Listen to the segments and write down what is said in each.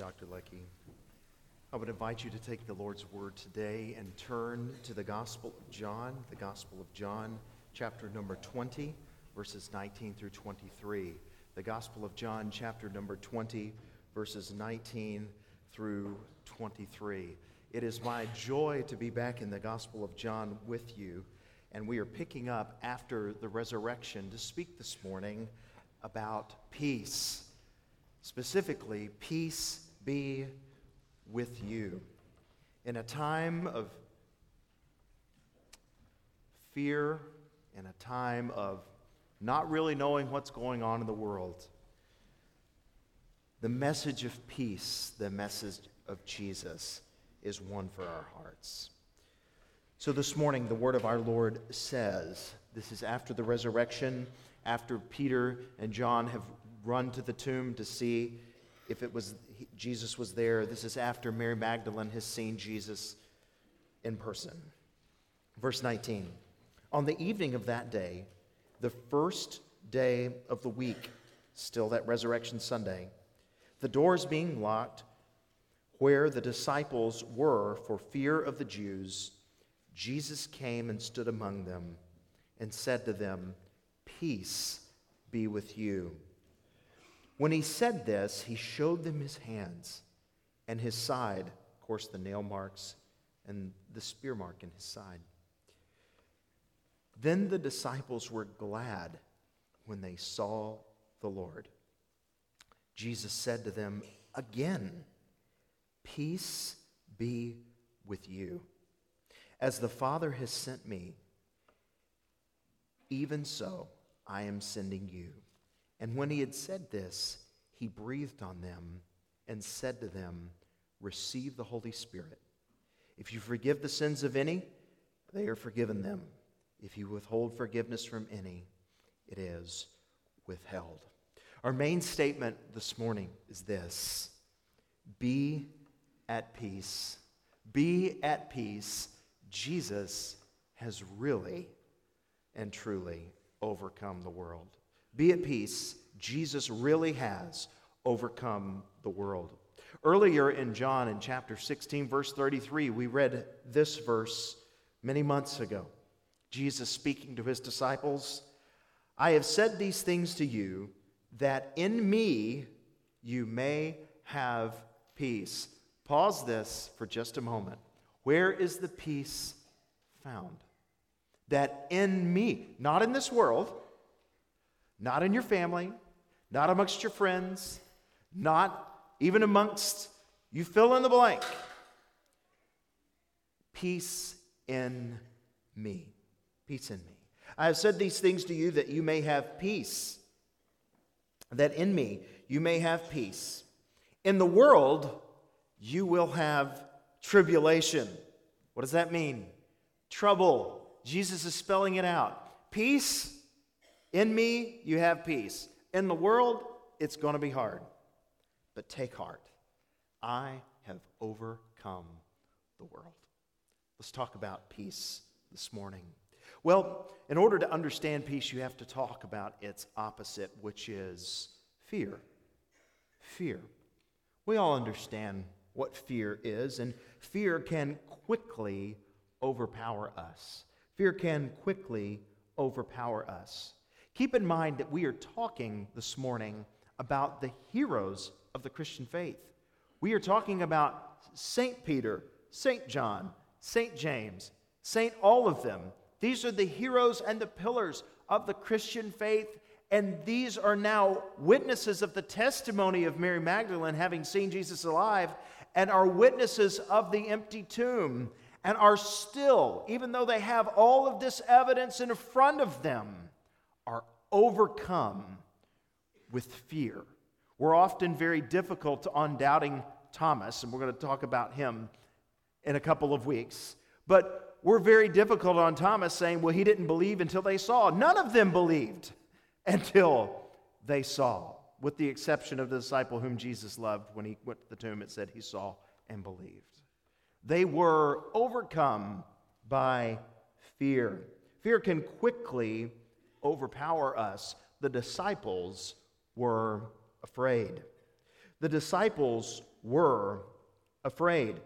Dr. Lecky. I would invite you to take the Lord's word today and turn to the Gospel of John, the Gospel of John, chapter number 20, verses 19 through 23. The Gospel of John, chapter number 20, verses 19 through 23. It is my joy to be back in the Gospel of John with you, and we are picking up after the resurrection to speak this morning about peace. Specifically, peace be with you. In a time of fear, in a time of not really knowing what's going on in the world, the message of peace, the message of Jesus, is one for our hearts. So this morning, the word of our Lord says, this is after the resurrection, after Peter and John have run to the tomb to see if it was Jesus was there. This is after Mary Magdalene has seen Jesus in person. Verse 19. On the evening of that day, the first day of the week, still that resurrection Sunday, the doors being locked where the disciples were for fear of the Jews, Jesus came and stood among them and said to them, Peace be with you. When he said this, he showed them his hands and his side, of course, the nail marks and the spear mark in his side. Then the disciples were glad when they saw the Lord. Jesus said to them again, Peace be with you. As the Father has sent me, even so I am sending you. And when he had said this, he breathed on them and said to them, Receive the Holy Spirit. If you forgive the sins of any, they are forgiven them. If you withhold forgiveness from any, it is withheld. Our main statement this morning is this Be at peace. Be at peace. Jesus has really and truly overcome the world. Be at peace. Jesus really has overcome the world. Earlier in John, in chapter 16, verse 33, we read this verse many months ago. Jesus speaking to his disciples I have said these things to you that in me you may have peace. Pause this for just a moment. Where is the peace found? That in me, not in this world, not in your family, not amongst your friends, not even amongst you fill in the blank. Peace in me. Peace in me. I have said these things to you that you may have peace. That in me you may have peace. In the world you will have tribulation. What does that mean? Trouble. Jesus is spelling it out. Peace in me, you have peace. In the world, it's going to be hard. But take heart. I have overcome the world. Let's talk about peace this morning. Well, in order to understand peace, you have to talk about its opposite, which is fear. Fear. We all understand what fear is, and fear can quickly overpower us. Fear can quickly overpower us. Keep in mind that we are talking this morning about the heroes of the Christian faith. We are talking about St. Peter, St. John, St. James, St. all of them. These are the heroes and the pillars of the Christian faith, and these are now witnesses of the testimony of Mary Magdalene having seen Jesus alive, and are witnesses of the empty tomb, and are still, even though they have all of this evidence in front of them, overcome with fear. We're often very difficult on doubting Thomas, and we're going to talk about him in a couple of weeks. But we're very difficult on Thomas saying, well, he didn't believe until they saw. None of them believed until they saw, with the exception of the disciple whom Jesus loved. When he went to the tomb, it said he saw and believed. They were overcome by fear. Fear can quickly overpower us. The disciples were afraid. The disciples were afraid.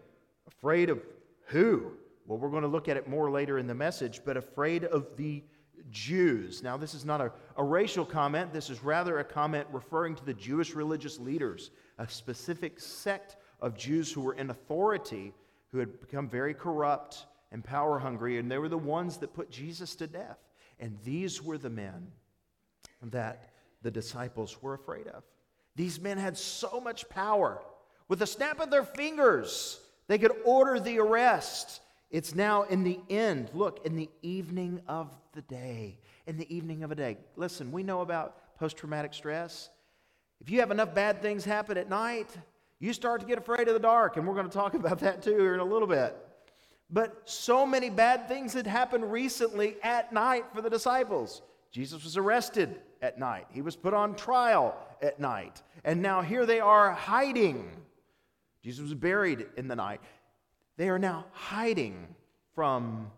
Afraid of who? Well, we're going to look at it more later in the message, but afraid of the Jews. Now, this is not a, a racial comment, this is rather a comment referring to the Jewish religious leaders, a specific sect of Jews who were in authority, who had become very corrupt and power hungry, and they were the ones that put Jesus to death. And these were the men that the disciples were afraid of. These men had so much power. With a snap of their fingers, they could order the arrest. It's now in the end. Look, in the evening of the day. In the evening of a day. Listen, we know about post traumatic stress. If you have enough bad things happen at night, you start to get afraid of the dark, and we're going to talk about that too here in a little bit. But so many bad things had happened recently at night for the disciples. Jesus was arrested at night, he was put on trial at night, and now here they are hiding. Jesus was buried in the night. They are now hiding from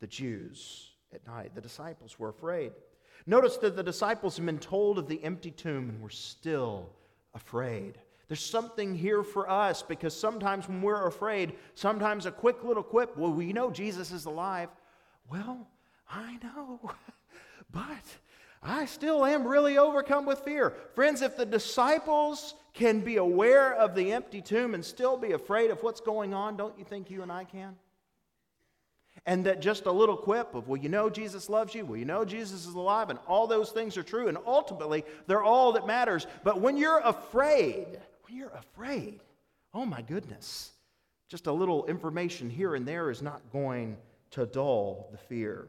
the Jews at night. The disciples were afraid. Notice that the disciples had been told of the empty tomb and were still afraid. There's something here for us because sometimes when we're afraid, sometimes a quick little quip, well, we know Jesus is alive. Well, I know, but I still am really overcome with fear. Friends, if the disciples can be aware of the empty tomb and still be afraid of what's going on, don't you think you and I can? And that just a little quip of, well, you know Jesus loves you, well, you know Jesus is alive, and all those things are true, and ultimately they're all that matters. But when you're afraid, you're afraid, oh my goodness, just a little information here and there is not going to dull the fear.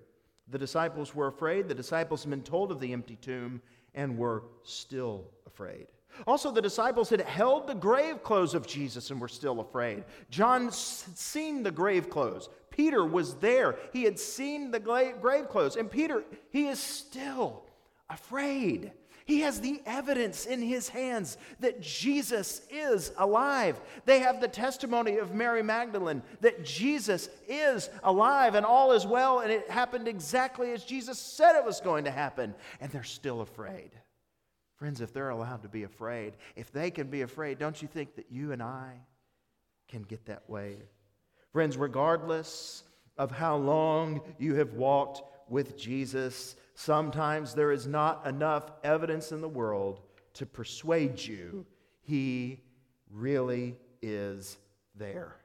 The disciples were afraid. The disciples had been told of the empty tomb and were still afraid. Also, the disciples had held the grave clothes of Jesus and were still afraid. John had seen the grave clothes. Peter was there. He had seen the grave clothes. And Peter, he is still afraid. He has the evidence in his hands that Jesus is alive. They have the testimony of Mary Magdalene that Jesus is alive and all is well, and it happened exactly as Jesus said it was going to happen. And they're still afraid. Friends, if they're allowed to be afraid, if they can be afraid, don't you think that you and I can get that way? Friends, regardless of how long you have walked with Jesus, Sometimes there is not enough evidence in the world to persuade you he really is there.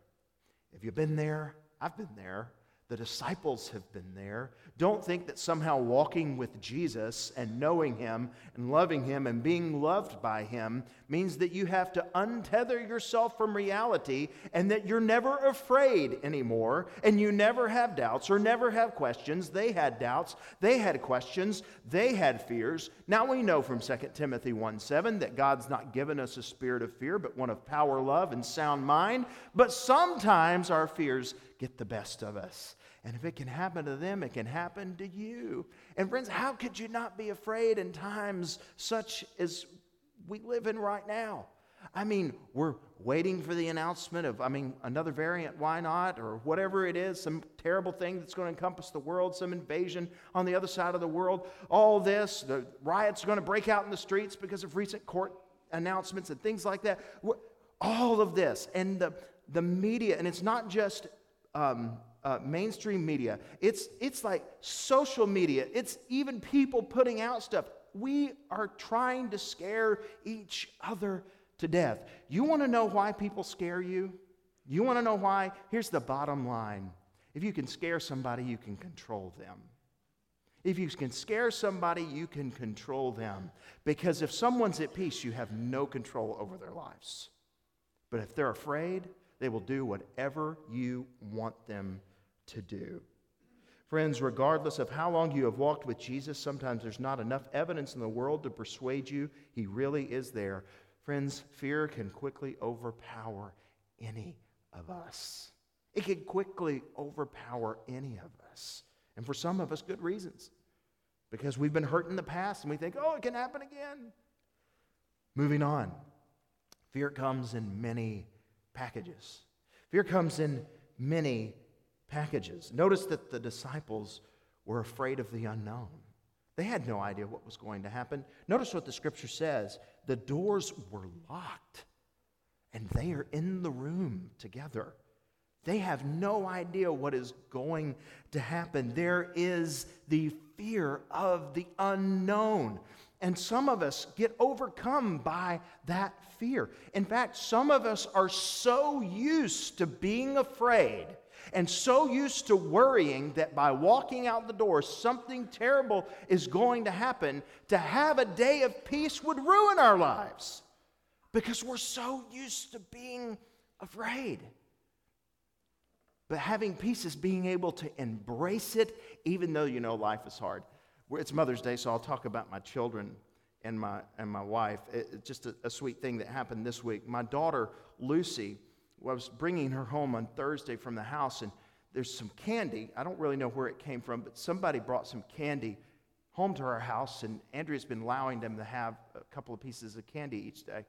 Have you been there? I've been there. The disciples have been there. Don't think that somehow walking with Jesus and knowing Him and loving Him and being loved by Him means that you have to untether yourself from reality and that you're never afraid anymore and you never have doubts or never have questions. They had doubts, they had questions, they had fears. Now we know from 2 Timothy 1 7 that God's not given us a spirit of fear, but one of power, love, and sound mind. But sometimes our fears get the best of us. And if it can happen to them, it can happen to you. And friends, how could you not be afraid in times such as we live in right now? I mean, we're waiting for the announcement of, I mean, another variant, why not? Or whatever it is, some terrible thing that's going to encompass the world, some invasion on the other side of the world. All this, the riots are going to break out in the streets because of recent court announcements and things like that. All of this. And the, the media, and it's not just um, uh, mainstream media, it's, it's like social media, it's even people putting out stuff. We are trying to scare each other to death. You want to know why people scare you? You want to know why? Here's the bottom line if you can scare somebody, you can control them. If you can scare somebody, you can control them. Because if someone's at peace, you have no control over their lives. But if they're afraid, they will do whatever you want them to do. Friends, regardless of how long you have walked with Jesus, sometimes there's not enough evidence in the world to persuade you he really is there. Friends, fear can quickly overpower any of us. It can quickly overpower any of us. And for some of us, good reasons. Because we've been hurt in the past and we think, oh, it can happen again. Moving on. Fear comes in many packages. Fear comes in many packages. Notice that the disciples were afraid of the unknown. They had no idea what was going to happen. Notice what the scripture says the doors were locked. and they are in the room together. They have no idea what is going to happen. There is the fear of the unknown. And some of us get overcome by that fear. In fact, some of us are so used to being afraid and so used to worrying that by walking out the door, something terrible is going to happen. To have a day of peace would ruin our lives because we're so used to being afraid. But having peace is being able to embrace it, even though you know life is hard. It's Mother's Day, so I'll talk about my children and my, and my wife. It's just a, a sweet thing that happened this week. My daughter, Lucy, was bringing her home on Thursday from the house, and there's some candy. I don't really know where it came from, but somebody brought some candy home to our house, and Andrea's been allowing them to have a couple of pieces of candy each day.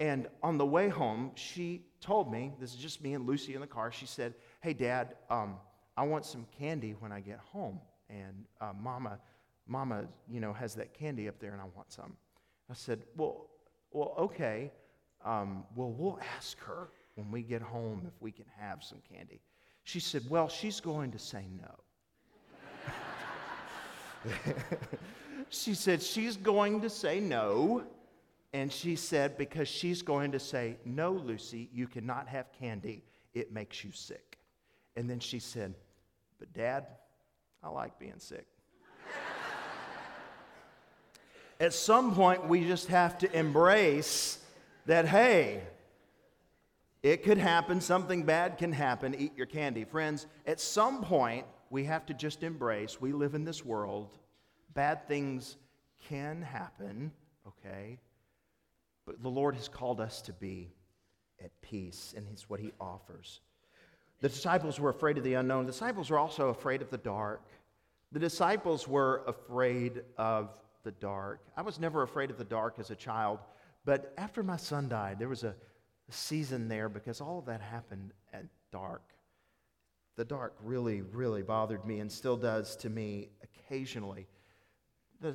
And on the way home, she told me, this is just me and Lucy in the car, she said, Hey, Dad, um, I want some candy when I get home. And uh, Mama, Mama, you know, has that candy up there and I want some. I said, Well, well okay. Um, well, we'll ask her when we get home if we can have some candy. She said, Well, she's going to say no. she said, She's going to say no. And she said, Because she's going to say, No, Lucy, you cannot have candy. It makes you sick. And then she said, But dad, I like being sick. At some point, we just have to embrace that, hey, it could happen, something bad can happen, eat your candy. Friends, at some point, we have to just embrace we live in this world, bad things can happen, okay? But the Lord has called us to be at peace, and it's what He offers. The disciples were afraid of the unknown. The disciples were also afraid of the dark. The disciples were afraid of the dark. I was never afraid of the dark as a child, but after my son died, there was a, season there because all of that happened at dark. The dark really, really bothered me and still does to me occasionally. The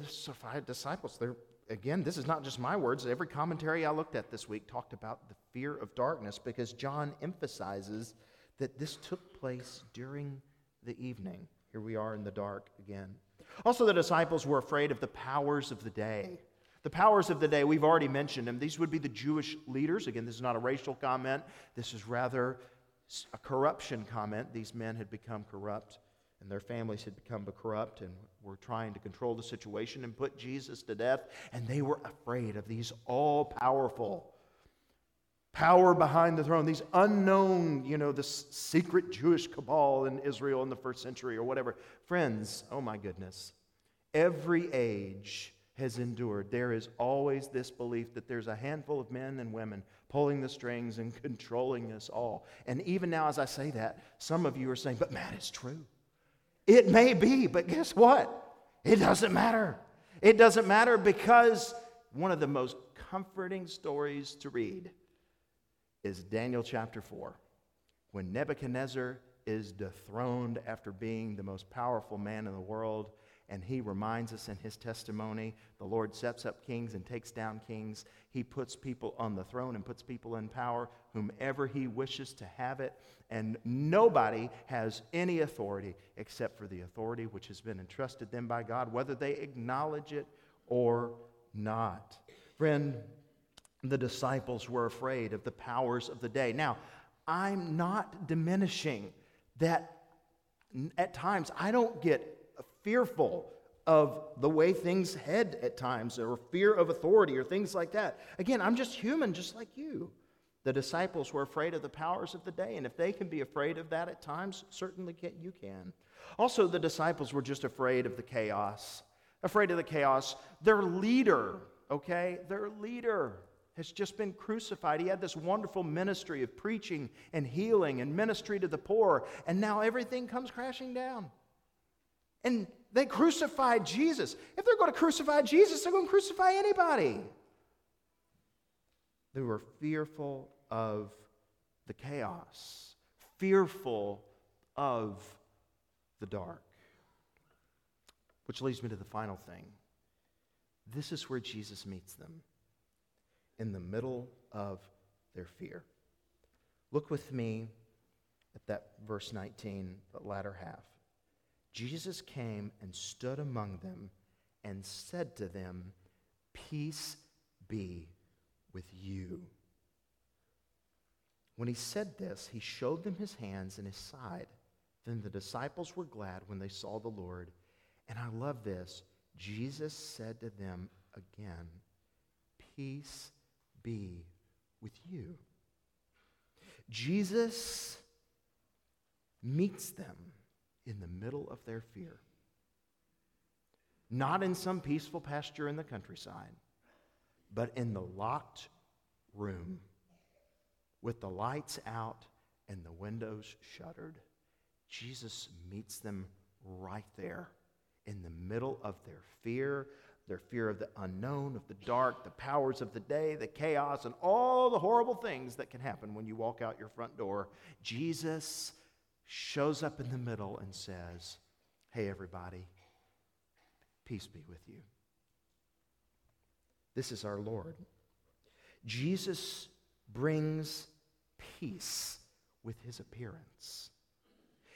disciples, they're again, this is not just my words. Every commentary I looked at this week talked about the fear of darkness because John emphasizes that this took place during the evening. Here we are in the dark again. Also, the disciples were afraid of the powers of the day. The powers of the day, we've already mentioned them. These would be the Jewish leaders. Again, this is not a racial comment, this is rather a corruption comment. These men had become corrupt and their families had become corrupt and were trying to control the situation and put Jesus to death. And they were afraid of these all powerful power behind the throne, these unknown, you know, this secret Jewish cabal in Israel in the first century or whatever. Friends, oh my goodness, every age has endured. There is always this belief that there's a handful of men and women pulling the strings and controlling us all. And even now, as I say that, some of you are saying, but Matt, it's true. It may be, but guess what? It doesn't matter. It doesn't matter because one of the most comforting stories to read is Daniel chapter 4, when Nebuchadnezzar is dethroned after being the most powerful man in the world and he reminds us in his testimony the Lord sets up kings and takes down kings. He puts people on the throne and puts people in power, whomever he wishes to have it. And nobody has any authority except for the authority which has been entrusted them by God, whether they acknowledge it or not. Friend, the disciples were afraid of the powers of the day. Now, I'm not diminishing that at times I don't get fearful of the way things head at times, or fear of authority, or things like that. Again, I'm just human, just like you. The disciples were afraid of the powers of the day, and if they can be afraid of that at times, certainly you can. Also, the disciples were just afraid of the chaos. Afraid of the chaos. Their leader, okay, their leader has just been crucified. He had this wonderful ministry of preaching and healing and ministry to the poor, and now everything comes crashing down. And they crucified Jesus. If they're going to crucify Jesus, they're going to crucify anybody. They were fearful of the chaos, fearful of the dark. Which leads me to the final thing. This is where Jesus meets them in the middle of their fear. Look with me at that verse 19, the latter half. Jesus came and stood among them and said to them, Peace be with you. When he said this, he showed them his hands and his side. Then the disciples were glad when they saw the Lord. And I love this. Jesus said to them again, Peace be with you. Jesus meets them in the middle of their fear. Not in some peaceful pasture in the countryside, but in the locked room with the lights out and the windows shuttered. Jesus meets them right there in the middle of their fear, their fear of the unknown, of the dark, the powers of the day, the chaos, and all the horrible things that can happen when you walk out your front door. Jesus shows up in the middle and says, Hey, everybody, peace be with you. This is our Lord. Jesus brings peace with his appearance.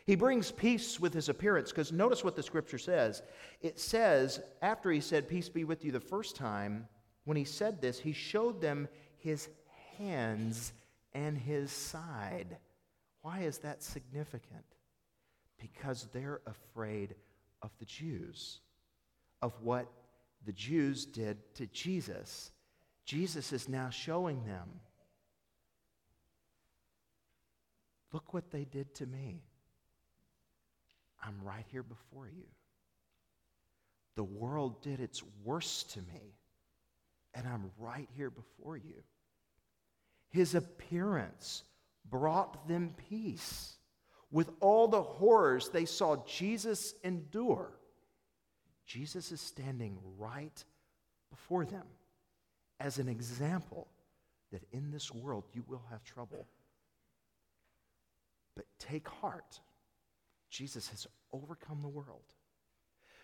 He brings peace with his appearance because notice what the scripture says. It says, after he said, Peace be with you the first time, when he said this, he showed them his hands and his side. Why is that significant? Because they're afraid of the Jews, of what the Jews did to Jesus. Jesus is now showing them look what they did to me. I'm right here before you. The world did its worst to me, and I'm right here before you. His appearance brought them peace. With all the horrors they saw Jesus endure, Jesus is standing right before them as an example that in this world you will have trouble. But take heart. Jesus has overcome the world.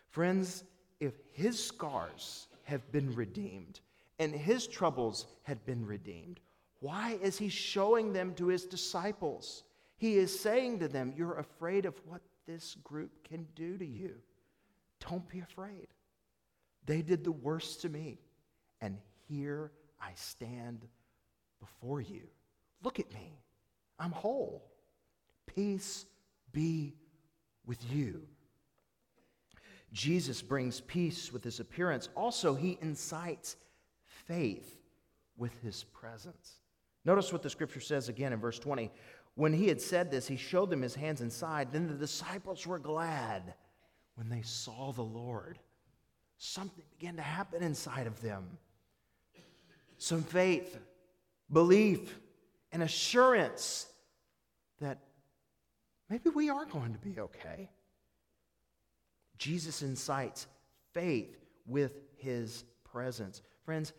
Friends, if his scars have been redeemed and his troubles had been redeemed, why is he showing them to his disciples? He is saying to them, You're afraid of what this group can do to you. Don't be afraid. They did the worst to me, and here I stand before you. Look at me. I'm whole. Peace be with you. Jesus brings peace with his appearance. Also, he incites faith with his presence. Notice what the scripture says again in verse 20. When he had said this, he showed them his hands and side. Then the disciples were glad when they saw the Lord. Something began to happen inside of them. Some faith, belief, and assurance that maybe we are going to be okay. Jesus incites faith with his presence. Friends,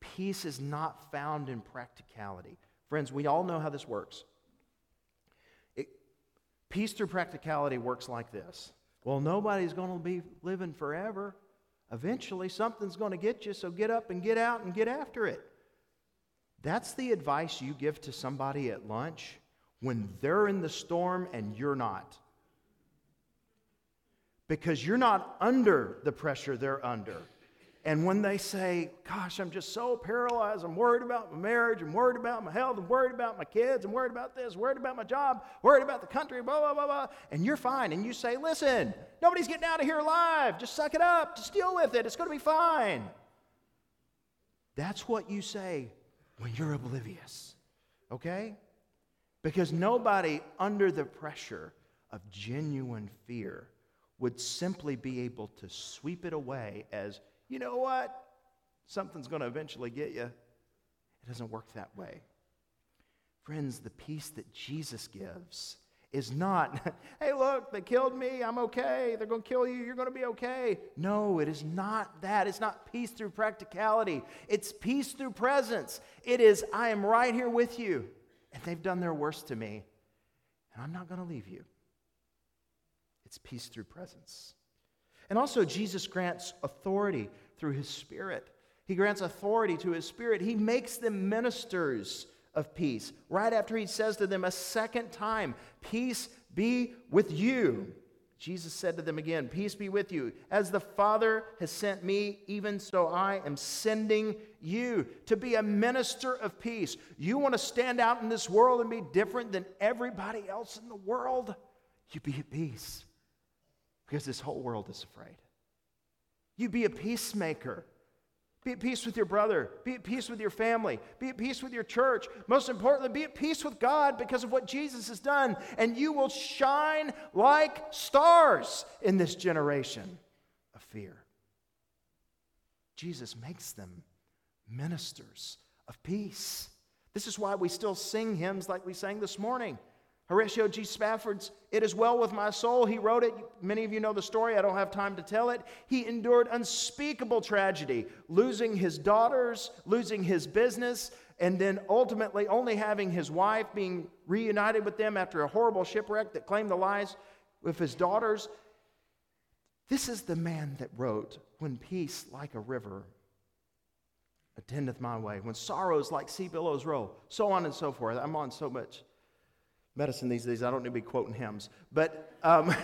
peace is not found in practicality. Friends, we all know how this works. It, peace through practicality works like this. Well, nobody's going to be living forever. Eventually, something's going to get you, so get up and get out and get after it. That's the advice you give to somebody at lunch when they're in the storm and you're not. Because you're not under the pressure they're under. And when they say, Gosh, I'm just so paralyzed, I'm worried about my marriage, I'm worried about my health, I'm worried about my kids, I'm worried about this, worried about my job, worried about the country, blah, blah, blah, blah, and you're fine. And you say, Listen, nobody's getting out of here alive. Just suck it up, just deal with it, it's going to be fine. That's what you say when you're oblivious, okay? Because nobody under the pressure of genuine fear would simply be able to sweep it away as you know what? Something's going to eventually get you. It doesn't work that way. Friends, the peace that Jesus gives is not, hey, look, they killed me, I'm okay, they're going to kill you, you're going to be okay. No, it is not that. It's not peace through practicality, it's peace through presence. It is, I am right here with you, and they've done their worst to me, and I'm not going to leave you. It's peace through presence. And also, Jesus grants authority through his Spirit. He grants authority to his Spirit. He makes them ministers of peace. Right after he says to them a second time, Peace be with you. Jesus said to them again, Peace be with you. As the Father has sent me, even so I am sending you to be a minister of peace. You want to stand out in this world and be different than everybody else in the world? You be at peace because this whole world is afraid. You be a peacemaker. Be at peace with your brother. Be at peace with your family. Be at peace with your church. Most importantly, be at peace with God because of what Jesus has done. And you will shine like stars in this generation of fear. Jesus makes them ministers of peace. This is why we still sing hymns like we sang this morning. Horatio G. Spafford's It Is Well With My Soul, he wrote it. Many of you know the story. I don't have time to tell it. He endured unspeakable tragedy, losing his daughters, losing his business, and then ultimately only having his wife being reunited with them after a horrible shipwreck that claimed the lives of his daughters. This is the man that wrote, When peace like a river attendeth my way, when sorrows like sea billows roll, so on and so forth. I'm on so much medicine these days. I don't need to be quoting hymns, but um, I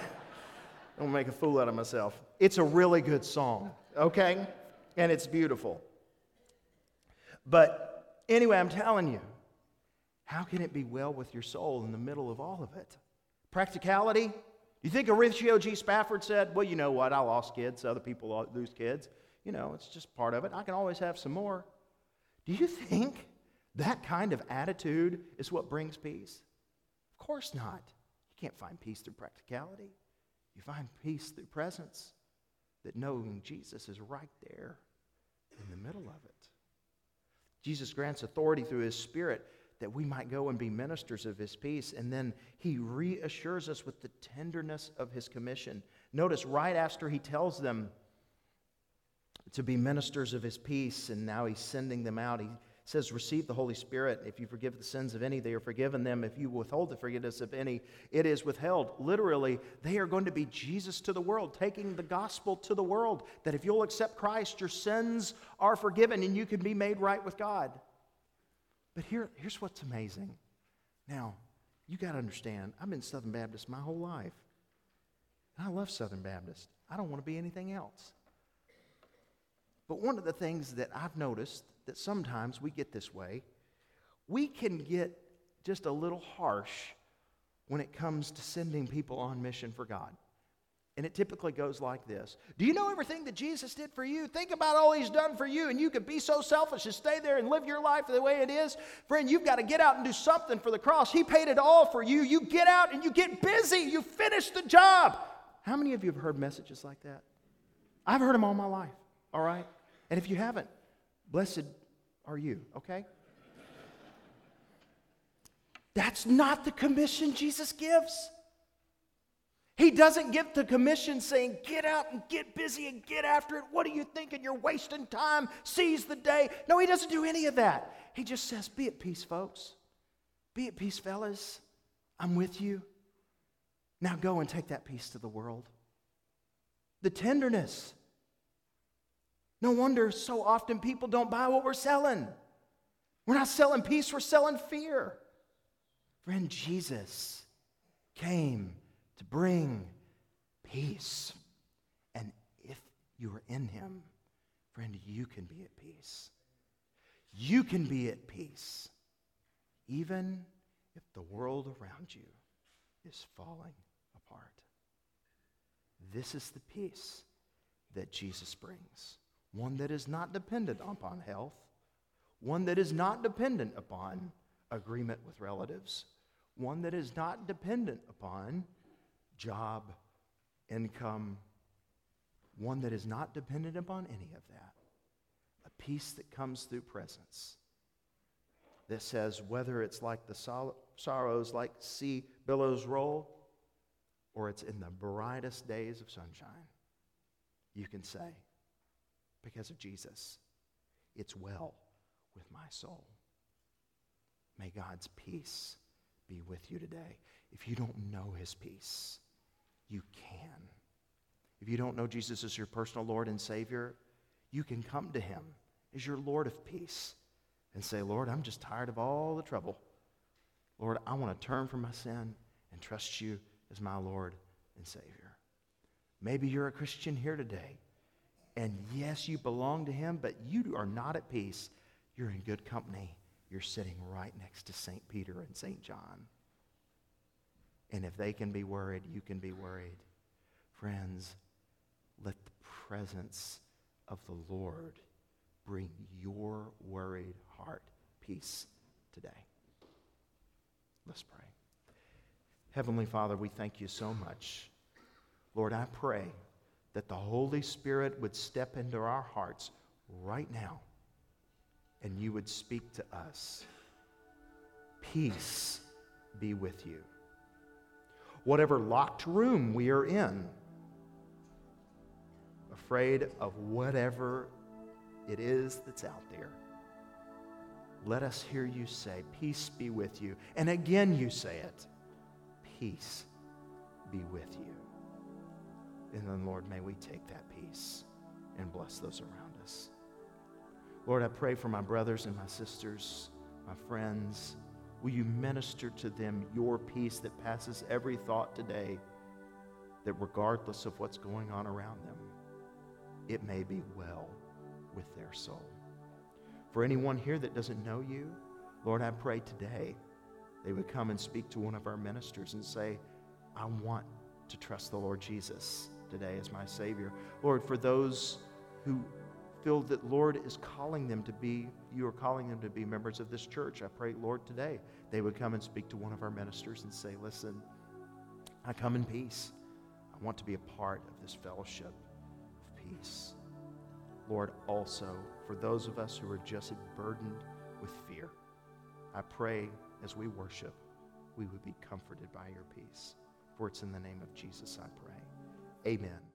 don't make a fool out of myself. It's a really good song, okay? And it's beautiful. But anyway, I'm telling you, how can it be well with your soul in the middle of all of it? Practicality? You think Horatio G. Spafford said, well, you know what? I lost kids, other people lose kids. You know, it's just part of it. I can always have some more. Do you think that kind of attitude is what brings peace? Course not. You can't find peace through practicality. You find peace through presence, that knowing Jesus is right there in the middle of it. Jesus grants authority through his Spirit that we might go and be ministers of his peace. And then he reassures us with the tenderness of his commission. Notice right after he tells them to be ministers of his peace, and now he's sending them out, he says, Receive the Holy Spirit. If you forgive the sins of any, they are forgiven them. If you withhold the forgiveness of any, it is withheld. Literally, they are going to be Jesus to the world, taking the gospel to the world. That if you'll accept Christ, your sins are forgiven and you can be made right with God. But here, here's what's amazing. Now, you got to understand, I've been Southern Baptist my whole life. And I love Southern Baptist. I don't want to be anything else. But one of the things that I've noticed that sometimes we get this way. We can get just a little harsh when it comes to sending people on mission for God. And it typically goes like this Do you know everything that Jesus did for you? Think about all he's done for you, and you could be so selfish to stay there and live your life the way it is. Friend, you've got to get out and do something for the cross. He paid it all for you. You get out and you get busy, you finish the job. How many of you have heard messages like that? I've heard them all my life, all right? And if you haven't, Blessed are you, okay? That's not the commission Jesus gives. He doesn't give the commission saying, get out and get busy and get after it. What are you thinking? You're wasting time. Seize the day. No, he doesn't do any of that. He just says, be at peace, folks. Be at peace, fellas. I'm with you. Now go and take that peace to the world. The tenderness, no wonder so often people don't buy what we're selling. We're not selling peace, we're selling fear. Friend, Jesus came to bring peace. And if you are in him, friend, you can be at peace. You can be at peace, even if the world around you is falling apart. This is the peace that Jesus brings one that is not dependent upon health, one that is not dependent upon agreement with relatives, one that is not dependent upon job, income, one that is not dependent upon any of that. A peace that comes through presence that says whether it's like the sorrows like sea billows roll or it's in the brightest days of sunshine, you can say, because of Jesus. It's well with my soul. May God's peace be with you today. If you don't know his peace, you can. If you don't know Jesus as your personal Lord and Savior, you can come to him as your Lord of peace. and say, Lord, I'm just tired of all the trouble. Lord, I want to turn from my sin and trust you as my Lord and Savior. Maybe you're a Christian here today, and yes, you belong to Him, but you are not at peace. You're in good company. You're sitting right next to St. Peter and St. John. And if they can be worried, you can be worried. Friends, let the presence of the Lord bring your worried heart peace today. Let's pray. Heavenly Father, we thank you so much. Lord, I pray that the Holy Spirit would step into our hearts right now and you would speak to us. Peace be with you. Whatever locked room we are in, afraid of whatever it is that's out there. Let us hear you say, Peace be with you. And again, you say it, Peace be with you. And then, Lord, may we take that peace and bless those around us. Lord, I pray for my brothers and my sisters, my friends. Will you minister to them your peace that passes every thought today, that regardless of what's going on around them, it may be well with their soul. For anyone here that doesn't know you, Lord, I pray today they would come and speak to one of our ministers and say, I want to trust the Lord Jesus today as my Savior. Lord, for those who feel that Lord is calling them to be, you are calling them to be members of this church, I pray, Lord, today they would come and speak to one of our ministers and say, Listen, I come in peace. I want to be a part of this fellowship of peace. Lord, also for those of us who are just burdened with fear, I pray as we worship, we would be comforted by your peace. For it's in the name of Jesus I pray. Amen.